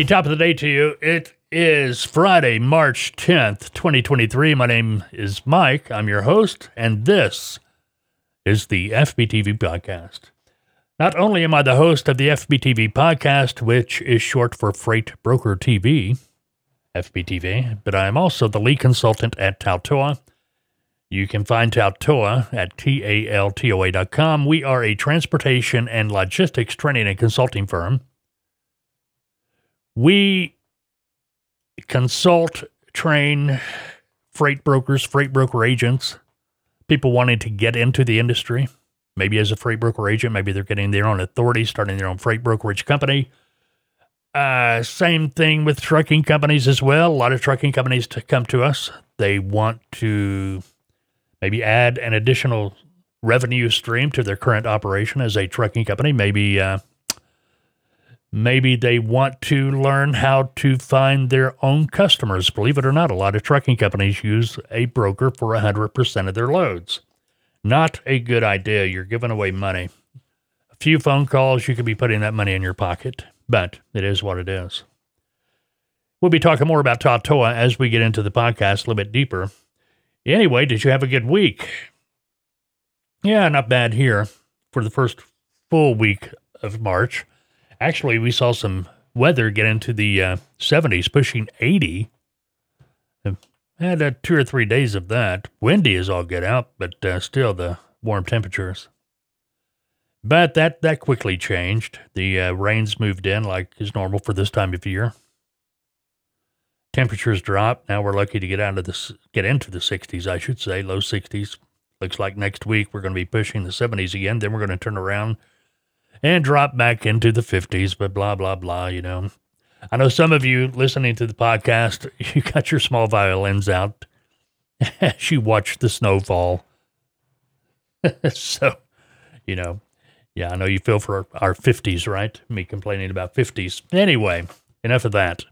Hey, top of the day to you. It is Friday, March 10th, 2023. My name is Mike. I'm your host, and this is the FBTV podcast. Not only am I the host of the FBTV podcast, which is short for Freight Broker TV, FBTV, but I am also the lead consultant at Taltoa. You can find Taltoa at T-A-L-T-O-A.com. We are a transportation and logistics training and consulting firm. We consult, train freight brokers, freight broker agents, people wanting to get into the industry, maybe as a freight broker agent, maybe they're getting their own authority, starting their own freight brokerage company. Uh, same thing with trucking companies as well. A lot of trucking companies to come to us. They want to maybe add an additional revenue stream to their current operation as a trucking company. Maybe uh, Maybe they want to learn how to find their own customers. Believe it or not, a lot of trucking companies use a broker for 100% of their loads. Not a good idea. You're giving away money. A few phone calls, you could be putting that money in your pocket, but it is what it is. We'll be talking more about Taltoa as we get into the podcast a little bit deeper. Anyway, did you have a good week? Yeah, not bad here for the first full week of March. Actually, we saw some weather get into the uh, 70s, pushing 80. Had uh, two or three days of that. Windy as all get out, but uh, still the warm temperatures. But that, that quickly changed. The uh, rains moved in like is normal for this time of year. Temperatures dropped. Now we're lucky to get out of this, get into the 60s, I should say, low 60s. Looks like next week we're going to be pushing the 70s again. Then we're going to turn around and drop back into the 50s, but blah, blah, blah, you know. I know some of you listening to the podcast, you got your small violins out as you watch the snowfall. so, you know, yeah, I know you feel for our 50s, right? Me complaining about 50s. Anyway, enough of that.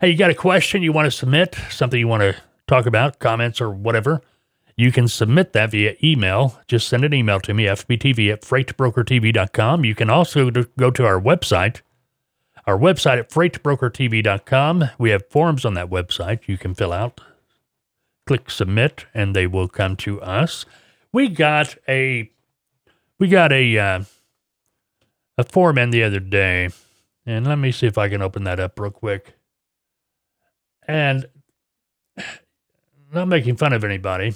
Hey, you got a question you want to submit, something you want to talk about, comments or whatever? You can submit that via email. Just send an email to me, fbtv at freightbrokertv.com. You can also go to our website, our website at freightbrokertv.com. We have forms on that website you can fill out. Click submit, and they will come to us. We got a we got a uh, a form in the other day, and let me see if I can open that up real quick. And not making fun of anybody,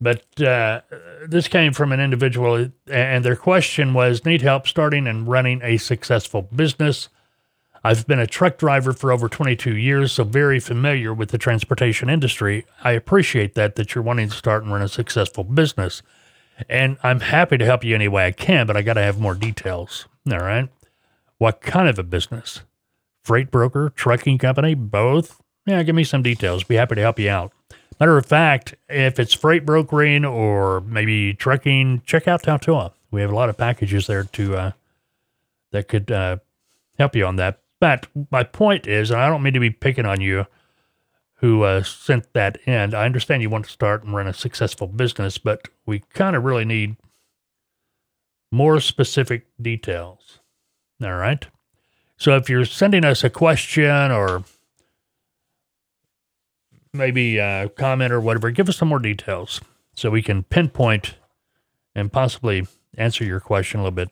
but uh, this came from an individual, and their question was Need help starting and running a successful business. I've been a truck driver for over 22 years, so very familiar with the transportation industry. I appreciate that, that you're wanting to start and run a successful business. And I'm happy to help you any way I can, but I got to have more details. All right. What kind of a business? Freight broker, trucking company, both? Yeah, give me some details. Be happy to help you out. Matter of fact, if it's freight brokering or maybe trucking, check out Taltoa. We have a lot of packages there to uh, that could uh, help you on that. But my point is, and I don't mean to be picking on you who uh, sent that in. I understand you want to start and run a successful business, but we kind of really need more specific details. All right. So if you're sending us a question or maybe uh, comment or whatever, give us some more details so we can pinpoint and possibly answer your question a little bit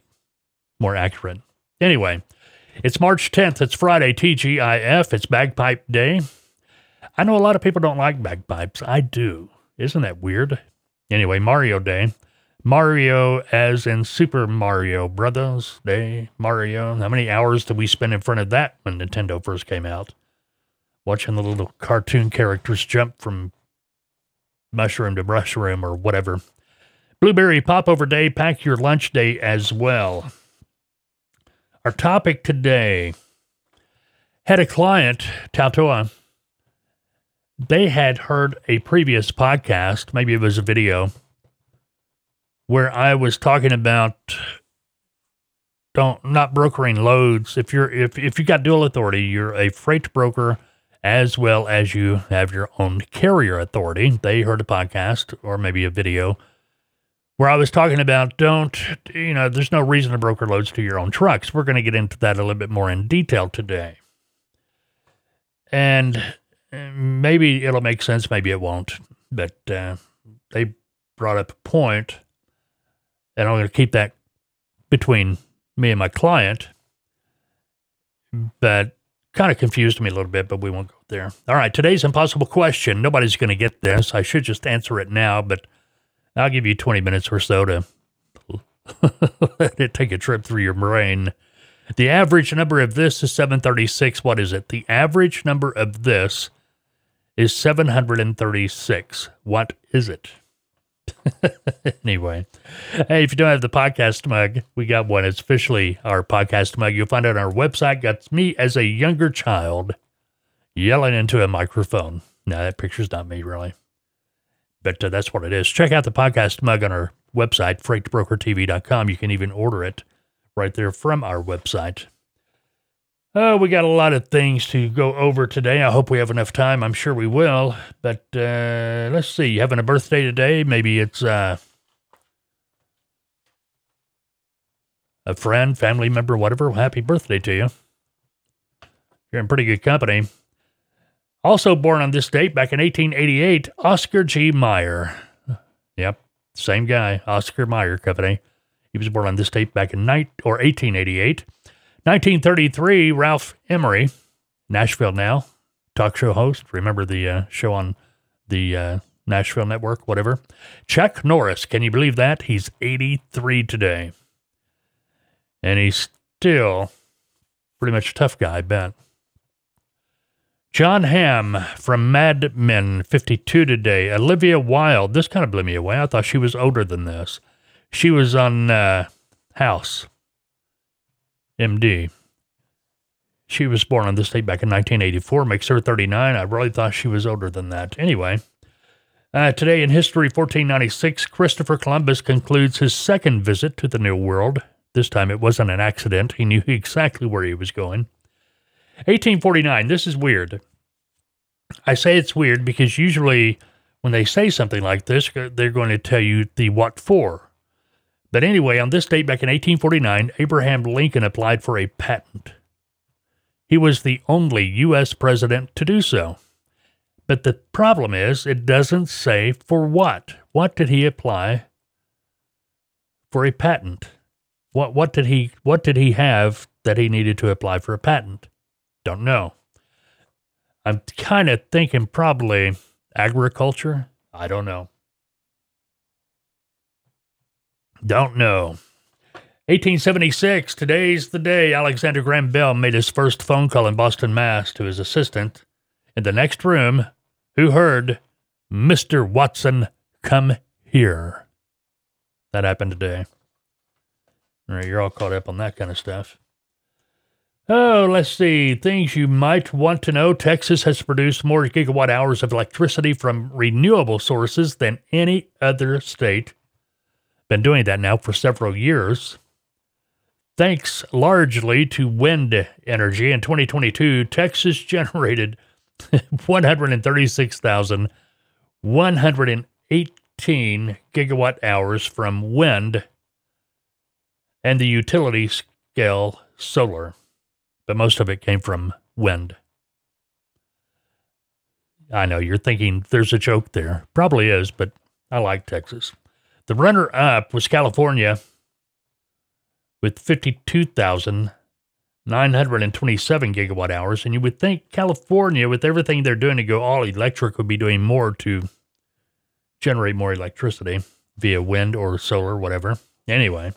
more accurate. Anyway, it's March 10th. It's Friday, TGIF. It's Bagpipe Day. I know a lot of people don't like bagpipes. I do. Isn't that weird? Anyway, Mario Day. Mario, as in Super Mario Brothers Day. Mario. How many hours did we spend in front of that when Nintendo first came out? Watching the little cartoon characters jump from mushroom to mushroom or whatever. Blueberry Popover Day, pack your lunch day as well. Our topic today had a client, Taltoa. They had heard a previous podcast, maybe it was a video, where I was talking about don't not brokering loads. If you're if if you got dual authority, you're a freight broker as well as you have your own carrier authority. They heard a podcast or maybe a video where I was talking about don't, you know, there's no reason to broker loads to your own trucks. We're going to get into that a little bit more in detail today. And uh, maybe it'll make sense, maybe it won't. But uh, they brought up a point, and I'm going to keep that between me and my client. But kind of confused me a little bit, but we won't go there. All right, today's impossible question. Nobody's going to get this. I should just answer it now, but I'll give you 20 minutes or so to let it take a trip through your brain. The average number of this is 736. What is it? The average number of this is 736. What is it? Anyway, hey, if you don't have the podcast mug, we got one. It's officially our podcast mug. You'll find it on our website. Got me as a younger child yelling into a microphone. Now, that picture's not me, really. But uh, that's what it is. Check out the podcast mug on our website, freightbrokertv.com. You can even order it right there from our website. Oh, we got a lot of things to go over today. I hope we have enough time. I'm sure we will. But uh, let's see. You having a birthday today? Maybe it's uh, a friend, family member, whatever. Happy birthday to you. You're in pretty good company. Also born on this date back in 1888, Oscar G. Mayer. Yep, same guy, Oscar Mayer Company. He was born on this date back in night or 1888. 1933, Ralph Emery, Nashville Now, talk show host. Remember the uh, show on the uh, Nashville Network, whatever. Chuck Norris, can you believe that? He's 83 today. And he's still pretty much a tough guy, I bet. Jon Hamm from Mad Men, 52 today. Olivia Wilde, this kind of blew me away. I thought she was older than this. She was on uh, House. MD. She was born on this date back in 1984, makes her 39. I really thought she was older than that. Anyway, uh, today in history, 1496, Christopher Columbus concludes his second visit to the New World. This time it wasn't an accident, he knew exactly where he was going. 1849, this is weird. I say it's weird because usually when they say something like this, they're going to tell you the what for. But anyway, on this date back in 1849, Abraham Lincoln applied for a patent. He was the only U.S. president to do so. But the problem is, it doesn't say for what. What did he apply for a patent? What what did he what did he have that he needed to apply for a patent? Don't know. I'm kind of thinking probably agriculture. I don't know. Don't know. 1876, today's the day Alexander Graham Bell made his first phone call in Boston, Mass. to his assistant in the next room, who heard, Mr. Watson, come here. That happened today. All right, you're all caught up on that kind of stuff. Oh, let's see. Things you might want to know. Texas has produced more gigawatt hours of electricity from renewable sources than any other state been doing that now for several years. Thanks largely to wind energy, in 2022, Texas generated 136,118 gigawatt hours from wind and the utility scale solar, but most of it came from wind. I know you're thinking there's a joke there. Probably is, but I like Texas. The runner up was California with 52,927 gigawatt hours. And you would think California, with everything they're doing to go all electric, would be doing more to generate more electricity via wind or solar, whatever. Anyway.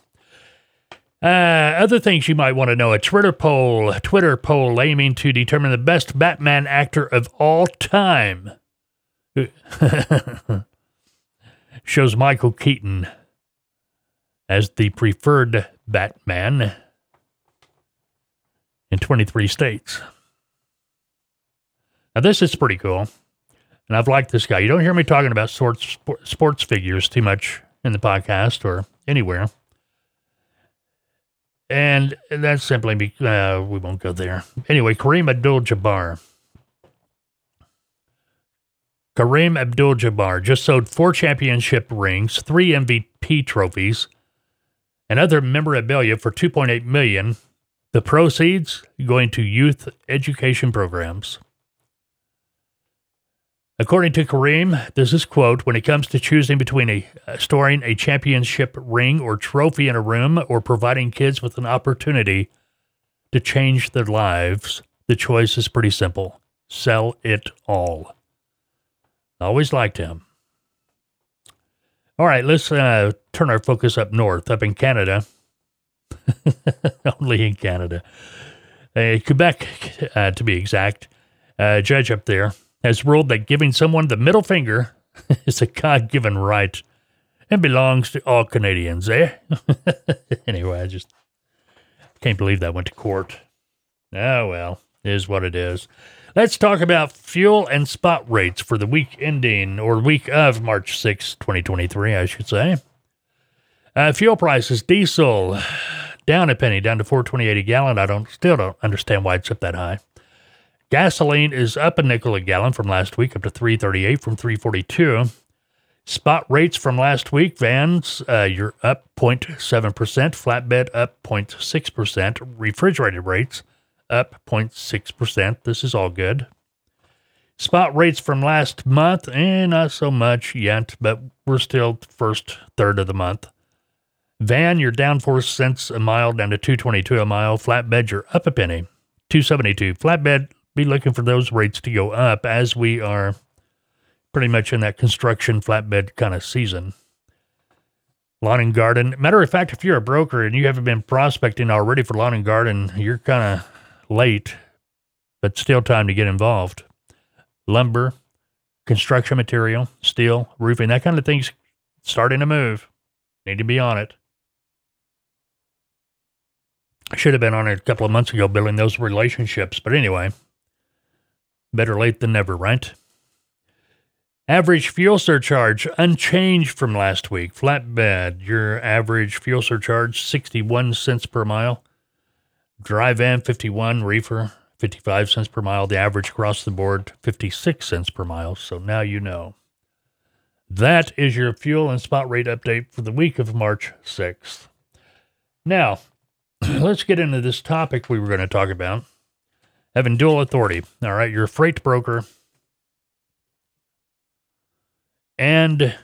Uh, other things you might want to know: a Twitter poll, a Twitter poll aiming to determine the best Batman actor of all time. shows Michael Keaton as the preferred Batman in 23 states. Now, this is pretty cool. And I've liked this guy. You don't hear me talking about sports, sports figures too much in the podcast or anywhere. And that's simply because uh, we won't go there. Anyway, Kareem Abdul Jabbar Kareem Abdul Jabbar just sold four championship rings, three MVP trophies, and other memorabilia for 2.8 million. The proceeds going to youth education programs. According to Kareem, this is quote, when it comes to choosing between a uh, storing a championship ring or trophy in a room or providing kids with an opportunity to change their lives, the choice is pretty simple. Sell it all. Always liked him. All right, let's uh, turn our focus up north, up in Canada. Only in Canada. Uh, Quebec, uh, to be exact. A judge up there has ruled that giving someone the middle finger is a God given right and belongs to all Canadians, eh? anyway, I just can't believe that went to court. Oh, well, is what it is. Let's talk about fuel and spot rates for the week ending, or week of March 6, 2023, I should say. Uh, fuel prices, diesel down a penny, down to 428 a gallon. I don't still don't understand why it's up that high. Gasoline is up a nickel a gallon from last week, up to 338 from 342. Spot rates from last week, vans, uh, you're up 0.7%, flatbed up 0.6%, refrigerated rates up 0.6%. This is all good. Spot rates from last month, eh, not so much yet, but we're still first third of the month. Van, you're down four cents a mile, down to 222 a mile. Flatbed, you're up a penny, 272. Flatbed be looking for those rates to go up as we are pretty much in that construction flatbed kind of season. Lawn and garden. Matter of fact, if you're a broker and you haven't been prospecting already for lawn and garden, you're kind of late, but still time to get involved. Lumber, construction material, steel, roofing, that kind of thing's starting to move. Need to be on it. I should have been on it a couple of months ago building those relationships, but anyway, Better late than never, right? Average fuel surcharge unchanged from last week. Flatbed, your average fuel surcharge 61 cents per mile. Dry van 51, reefer 55 cents per mile. The average across the board 56 cents per mile. So now you know. That is your fuel and spot rate update for the week of March 6th. Now, let's get into this topic we were going to talk about having dual authority. All right, you're a freight broker and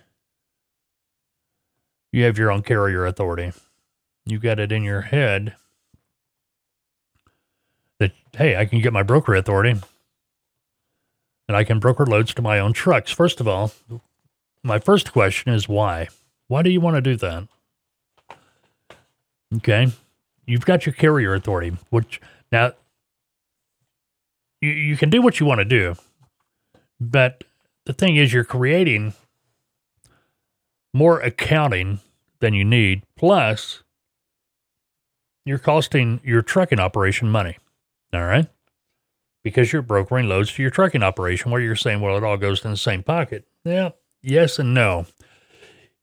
you have your own carrier authority. You've got it in your head that, hey, I can get my broker authority and I can broker loads to my own trucks. First of all, my first question is why? Why do you want to do that? Okay. You've got your carrier authority, which now you, you can do what you want to do, but the thing is, you're creating more accounting than you need. Plus, you're costing your trucking operation money. All right. Because you're brokering loads to your trucking operation where you're saying, well, it all goes in the same pocket. Yeah. Yes and no.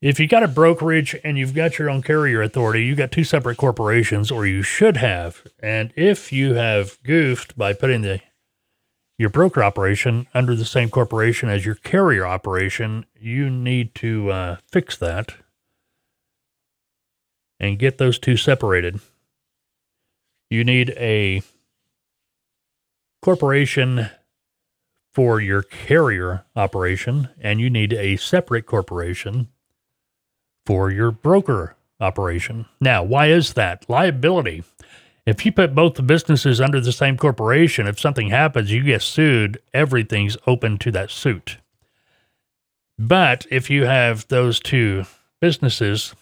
If you got a brokerage and you've got your own carrier authority, you got two separate corporations, or you should have. And if you have goofed by putting the your broker operation under the same corporation as your carrier operation, you need to uh, fix that and get those two separated. You need a corporation for your carrier operation, and you need a separate corporation for your broker operation. Now, why is that? Liability if you put both the businesses under the same corporation, if something happens, you get sued, everything's open to that suit. But if you have those two businesses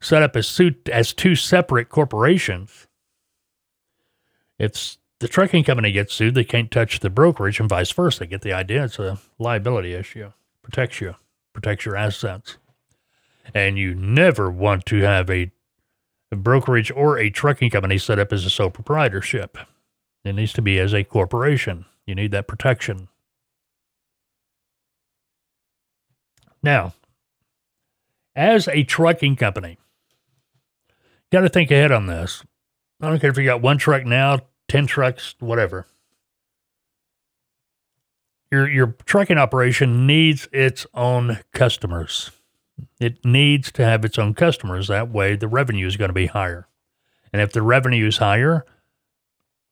set up as suit as two separate corporations, if the trucking company gets sued, they can't touch the brokerage and vice versa. They Get the idea? It's a liability issue. Protects you, protects your assets. And you never want to have a a brokerage or a trucking company set up as a sole proprietorship. It needs to be as a corporation. You need that protection. Now, as a trucking company, got to think ahead on this. I don't care if you got one truck now, 10 trucks, whatever. Your, your trucking operation needs its own customers. It needs to have its own customers. That way, the revenue is going to be higher. And if the revenue is higher,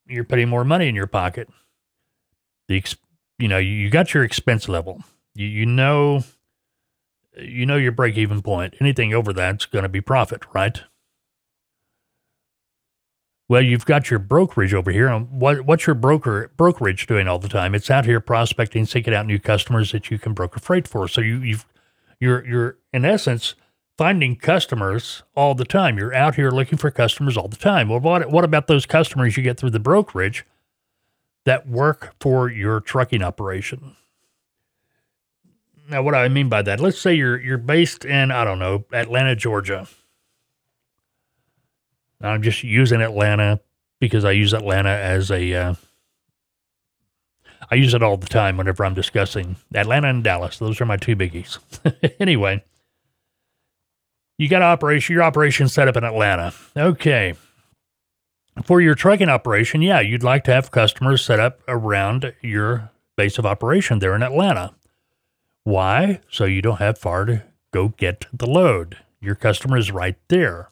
you're putting more money in your pocket. The you know, you, got your expense level. You, you know, you know your break even point. Anything over that's going to be profit, right? Well, you've got your brokerage over here. Um, what, what's your broker brokerage doing all the time? It's out here prospecting, seeking out new customers that you can broker freight for. So you, you've you're you're in essence finding customers all the time. You're out here looking for customers all the time. Well, what what about those customers you get through the brokerage that work for your trucking operation? Now, what do I mean by that? Let's say you're you're based in I don't know Atlanta, Georgia I'm just using Atlanta because I use Atlanta as a. Uh, I use it all the time whenever I'm discussing Atlanta and Dallas. Those are my two biggies. anyway, you got operation your operation set up in Atlanta. Okay. For your trucking operation, yeah, you'd like to have customers set up around your base of operation there in Atlanta. Why? So you don't have far to go get the load. Your customer is right there.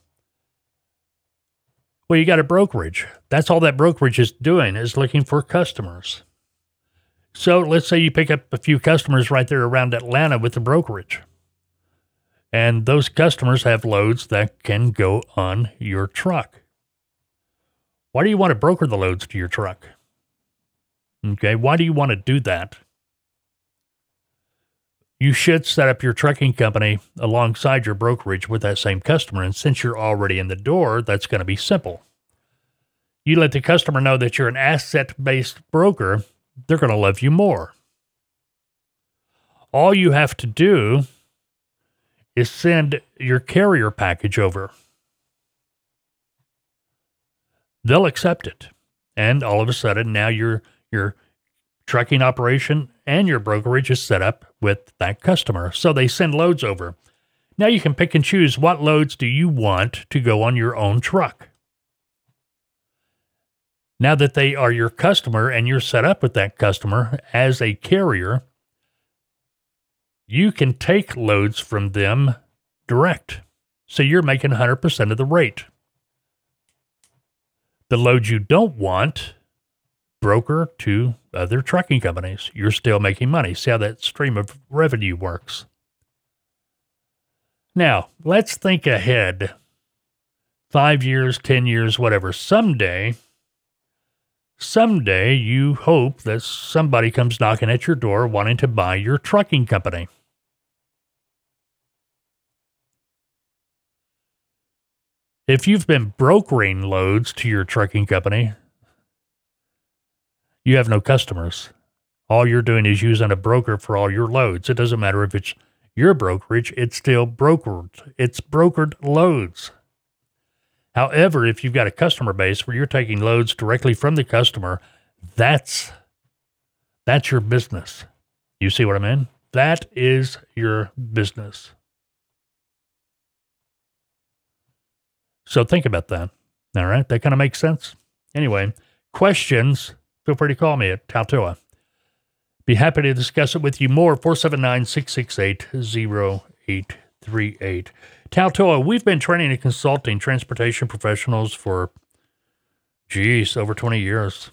Well, you got a brokerage. That's all that brokerage is doing is looking for customers. So let's say you pick up a few customers right there around Atlanta with the brokerage. And those customers have loads that can go on your truck. Why do you want to broker the loads to your truck? Okay, why do you want to do that? You should set up your trucking company alongside your brokerage with that same customer. And since you're already in the door, that's going to be simple. You let the customer know that you're an asset based broker, they're going to love you more. All you have to do is send your carrier package over. They'll accept it. And all of a sudden, now your, your trucking operation and your brokerage is set up with that customer. So they send loads over. Now you can pick and choose what loads do you want to go on your own truck. Now that they are your customer and you're set up with that customer as a carrier, you can take loads from them direct. So you're making 100% of the rate. The loads you don't want, broker to other trucking companies. You're still making money. See how that stream of revenue works. Now, let's think ahead five years, 10 years, whatever. Someday, someday you hope that somebody comes knocking at your door wanting to buy your trucking company. If you've been brokering loads to your trucking company, you have no customers. All you're doing is using a broker for all your loads. It doesn't matter if it's your brokerage, it's still brokered. It's brokered loads. However, if you've got a customer base where you're taking loads directly from the customer, that's that's your business. You see what I mean? That is your business. So think about that. All right, that kind of makes sense. Anyway, questions feel free to call me at Taltoa. Be happy to discuss it with you more. 479 668 0838. Taltoa, we've been training and consulting transportation professionals for, geez, over 20 years.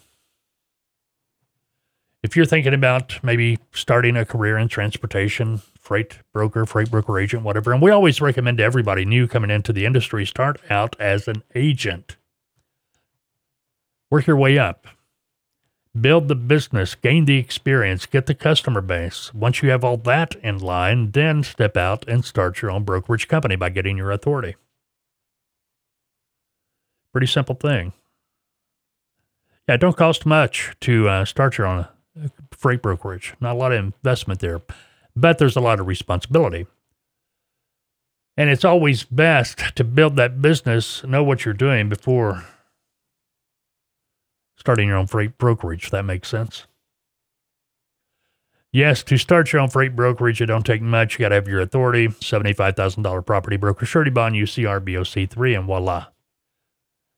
If you're thinking about maybe starting a career in transportation, freight broker, freight broker agent, whatever, and we always recommend to everybody new coming into the industry start out as an agent. Work your way up build the business, gain the experience, get the customer base. Once you have all that in line, then step out and start your own brokerage company by getting your authority. Pretty simple thing. Yeah, it don't cost much to uh, start your own uh, freight brokerage. Not a lot of investment there, but there's a lot of responsibility. And it's always best to build that business, know what you're doing before starting your own freight brokerage, if that makes sense. Yes, to start your own freight brokerage, it don't take much. You got to have your authority, $75,000 property broker surety bond, UCR BOC3, and voila.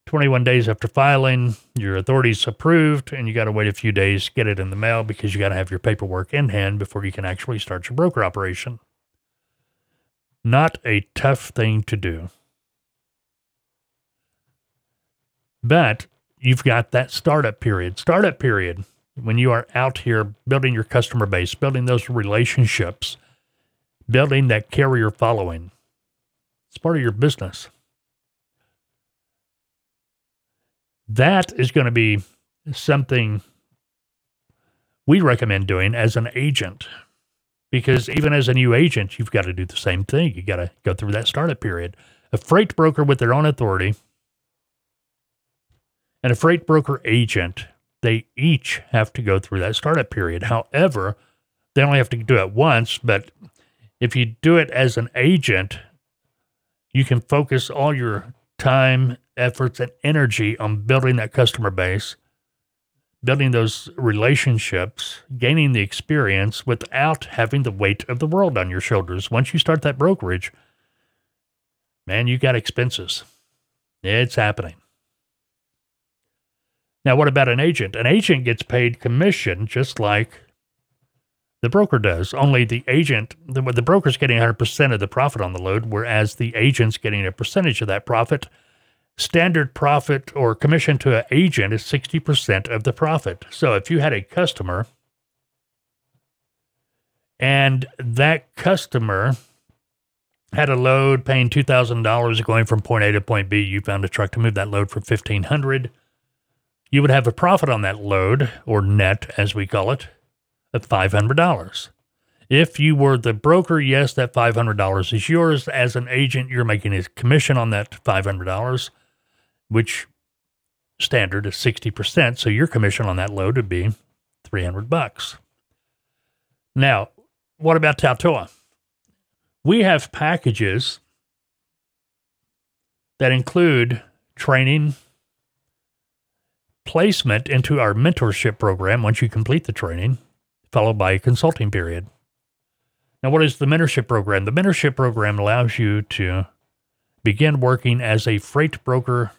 21 days after filing, your authority's approved, and you got to wait a few days to get it in the mail because you got to have your paperwork in hand before you can actually start your broker operation. Not a tough thing to do. But you've got that startup period. Startup period. when you are out here building your customer base, building those relationships, building that carrier following. It's part of your business. That is going to be something we recommend doing as an agent because even as a new agent, you've got to do the same thing. You got to go through that startup period. A freight broker with their own authority and a freight broker agent, they each have to go through that startup period. However, they only have to do it once, but if you do it as an agent, you can focus all your time, efforts, and energy on building that customer base building those relationships, gaining the experience without having the weight of the world on your shoulders. Once you start that brokerage, man, you got expenses. It's happening. Now, what about an agent? An agent gets paid commission just like the broker does. Only the agent, the, the broker's getting 100% of the profit on the load, whereas the agent's getting a percentage of that profit standard profit or commission to an agent is 60% of the profit. So if you had a customer and that customer had a load paying $2,000 going from point A to point B, you found a truck to move that load for 1500 you would have a profit on that load, or net as we call it, of $500. If you were the broker, yes, that $500 is yours. As an agent, you're making a commission on that $500 which standard is 60%. So your commission on that load would be 300 bucks. Now, what about Taltoa? We have packages that include training, placement into our mentorship program once you complete the training, followed by a consulting period. Now, what is the mentorship program? The mentorship program allows you to begin working as a freight broker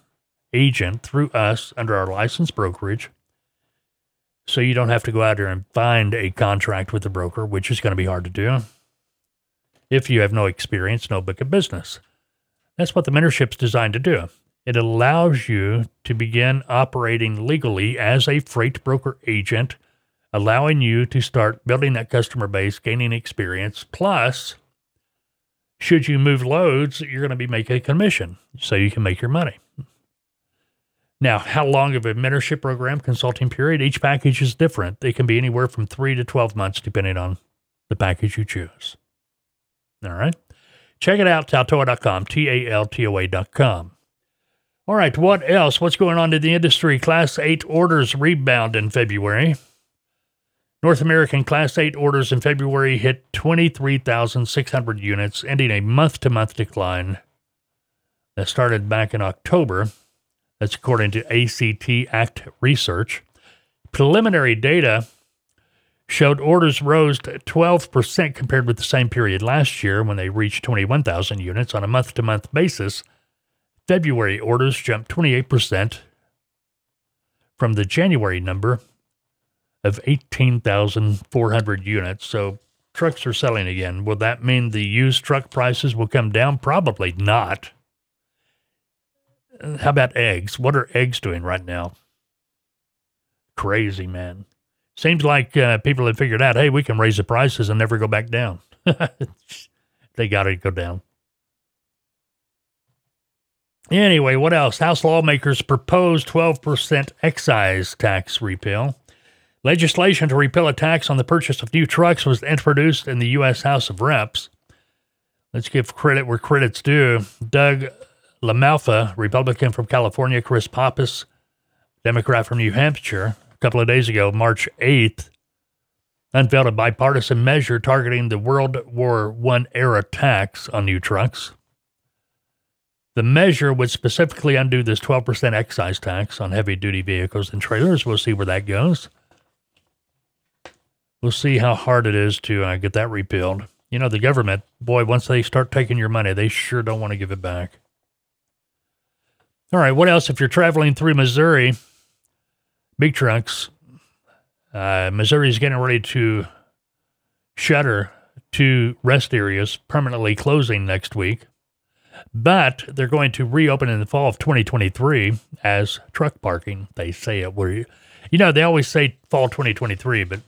agent through us under our license brokerage. So you don't have to go out there and find a contract with the broker, which is going to be hard to do if you have no experience, no book of business. That's what the mentorship is designed to do. It allows you to begin operating legally as a freight broker agent, allowing you to start building that customer base, gaining experience. Plus, should you move loads, you're going to be making a commission so you can make your money. Now, how long of a mentorship program consulting period? Each package is different. They can be anywhere from three to 12 months, depending on the package you choose. All right. Check it out, taltoa.com, T A L T O A.com. All right. What else? What's going on in the industry? Class 8 orders rebound in February. North American Class 8 orders in February hit 23,600 units, ending a month to month decline that started back in October that's according to ACT Act research. Preliminary data showed orders rose 12% compared with the same period last year when they reached 21,000 units on a month to month basis. February orders jumped 28% from the January number of 18,400 units. So trucks are selling again. Will that mean the used truck prices will come down? Probably not how about eggs? What are eggs doing right now? Crazy, man. Seems like uh, people have figured out, hey, we can raise the prices and never go back down. they got to go down. Anyway, what else? House lawmakers propose 12% excise tax repeal. Legislation to repeal a tax on the purchase of new trucks was introduced in the U.S. House of Reps. Let's give credit where credit's due. Doug LaMalfa, Republican from California, Chris Pappas, Democrat from New Hampshire, a couple of days ago, March 8th, unveiled a bipartisan measure targeting the World War I era tax on new trucks. The measure would specifically undo this 12% excise tax on heavy duty vehicles and trailers. We'll see where that goes. We'll see how hard it is to uh, get that repealed. You know, the government, boy, once they start taking your money, they sure don't want to give it back. All right, what else? If you're traveling through Missouri, big trucks, uh, Missouri is getting ready to shutter two rest areas, permanently closing next week. But they're going to reopen in the fall of 2023 as truck parking. They say it where, you know, they always say fall 2023, but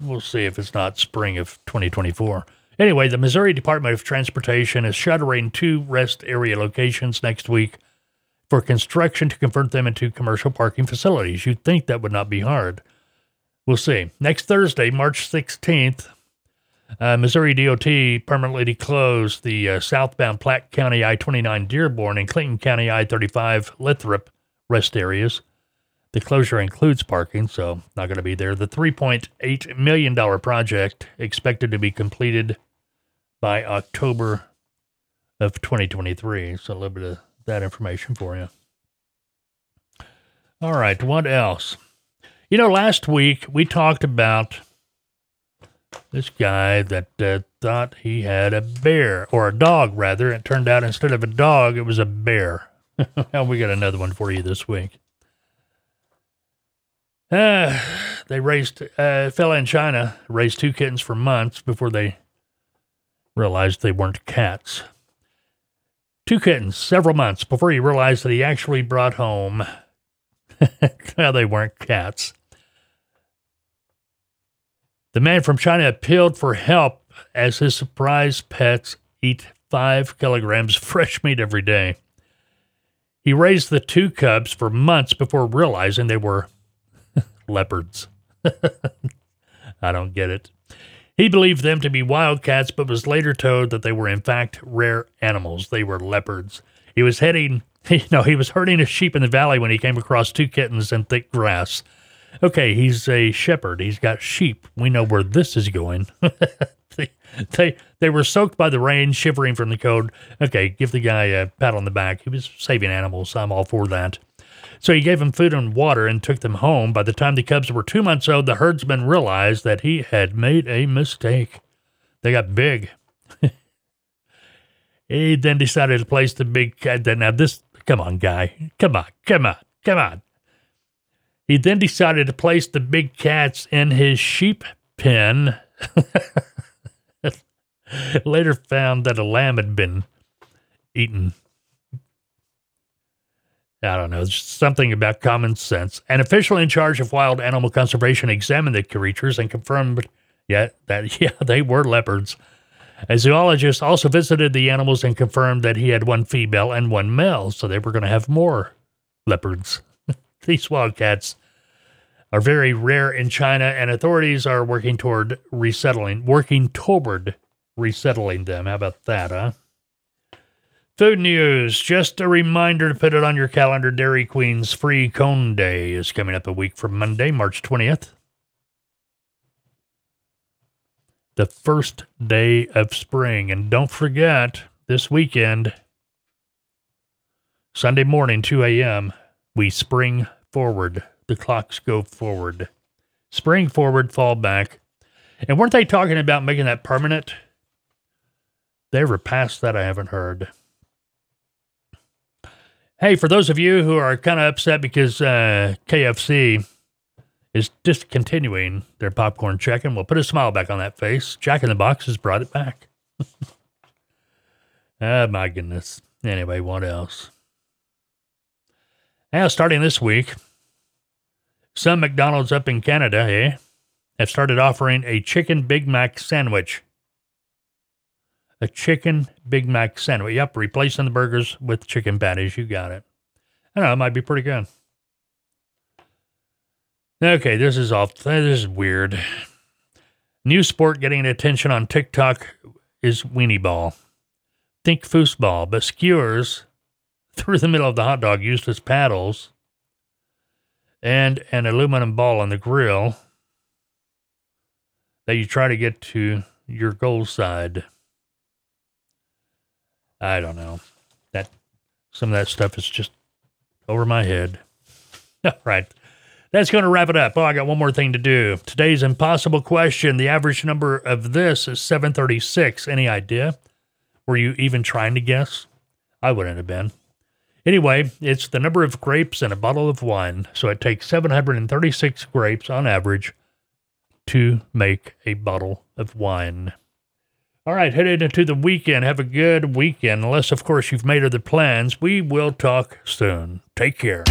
we'll see if it's not spring of 2024. Anyway, the Missouri Department of Transportation is shuttering two rest area locations next week for construction to convert them into commercial parking facilities. You'd think that would not be hard. We'll see. Next Thursday, March 16th, uh, Missouri DOT permanently closed the uh, southbound Platte County I 29 Dearborn and Clinton County I 35 Lathrop rest areas. The closure includes parking, so not going to be there. The $3.8 million project expected to be completed by October of 2023. So a little bit of that information for you. All right, what else? You know, last week we talked about this guy that uh, thought he had a bear or a dog, rather. It turned out instead of a dog, it was a bear. well, we got another one for you this week. Uh, they raised uh, fella in China raised two kittens for months before they realized they weren't cats. Two kittens, several months before he realized that he actually brought home. well, they weren't cats. The man from China appealed for help as his surprise pets eat five kilograms of fresh meat every day. He raised the two cubs for months before realizing they were leopards. I don't get it. He believed them to be wildcats, but was later told that they were in fact rare animals. They were leopards. He was heading, you know, he was herding a sheep in the valley when he came across two kittens in thick grass. Okay, he's a shepherd. He's got sheep. We know where this is going. they, they they were soaked by the rain, shivering from the cold. Okay, give the guy a pat on the back. He was saving animals. I'm all for that. So he gave them food and water and took them home. By the time the cubs were two months old, the herdsman realized that he had made a mistake. They got big. he then decided to place the big cat. Now, this, come on, guy. Come on, come on, come on. He then decided to place the big cats in his sheep pen. Later found that a lamb had been eaten I don't know, something about common sense. An official in charge of wild animal conservation examined the creatures and confirmed yeah, that yeah, they were leopards. A zoologist also visited the animals and confirmed that he had one female and one male, so they were going to have more leopards. These wildcats are very rare in China, and authorities are working toward resettling, working toward resettling them. How about that, huh? Food news. Just a reminder to put it on your calendar. Dairy Queen's Free Cone Day is coming up a week from Monday, March 20th. The first day of spring. And don't forget, this weekend, Sunday morning, 2 a.m., we spring forward. The clocks go forward. Spring forward, fall back. And weren't they talking about making that permanent? They ever passed that? I haven't heard. Hey, for those of you who are kind of upset because uh, KFC is discontinuing their popcorn chicken, we'll put a smile back on that face. Jack in the Box has brought it back. oh, my goodness. Anyway, what else? Now, starting this week, some McDonald's up in Canada, eh, have started offering a chicken Big Mac sandwich a chicken Big Mac sandwich. Yep, replacing the burgers with chicken patties. You got it. I know it might be pretty good. Okay, this is off. This is weird. New sport getting attention on TikTok is weenie ball. Think foosball, but skewers through the middle of the hot dog useless paddles and an aluminum ball on the grill that you try to get to your goal side. I don't know. That some of that stuff is just over my head. All right. That's going to wrap it up. Oh, I got one more thing to do. Today's impossible question. The average number of this is 736. Any idea? Were you even trying to guess? I wouldn't have been. Anyway, it's the number of grapes in a bottle of wine, so it takes 736 grapes on average to make a bottle of wine. All right, headed into the weekend. Have a good weekend, unless, of course, you've made other plans. We will talk soon. Take care.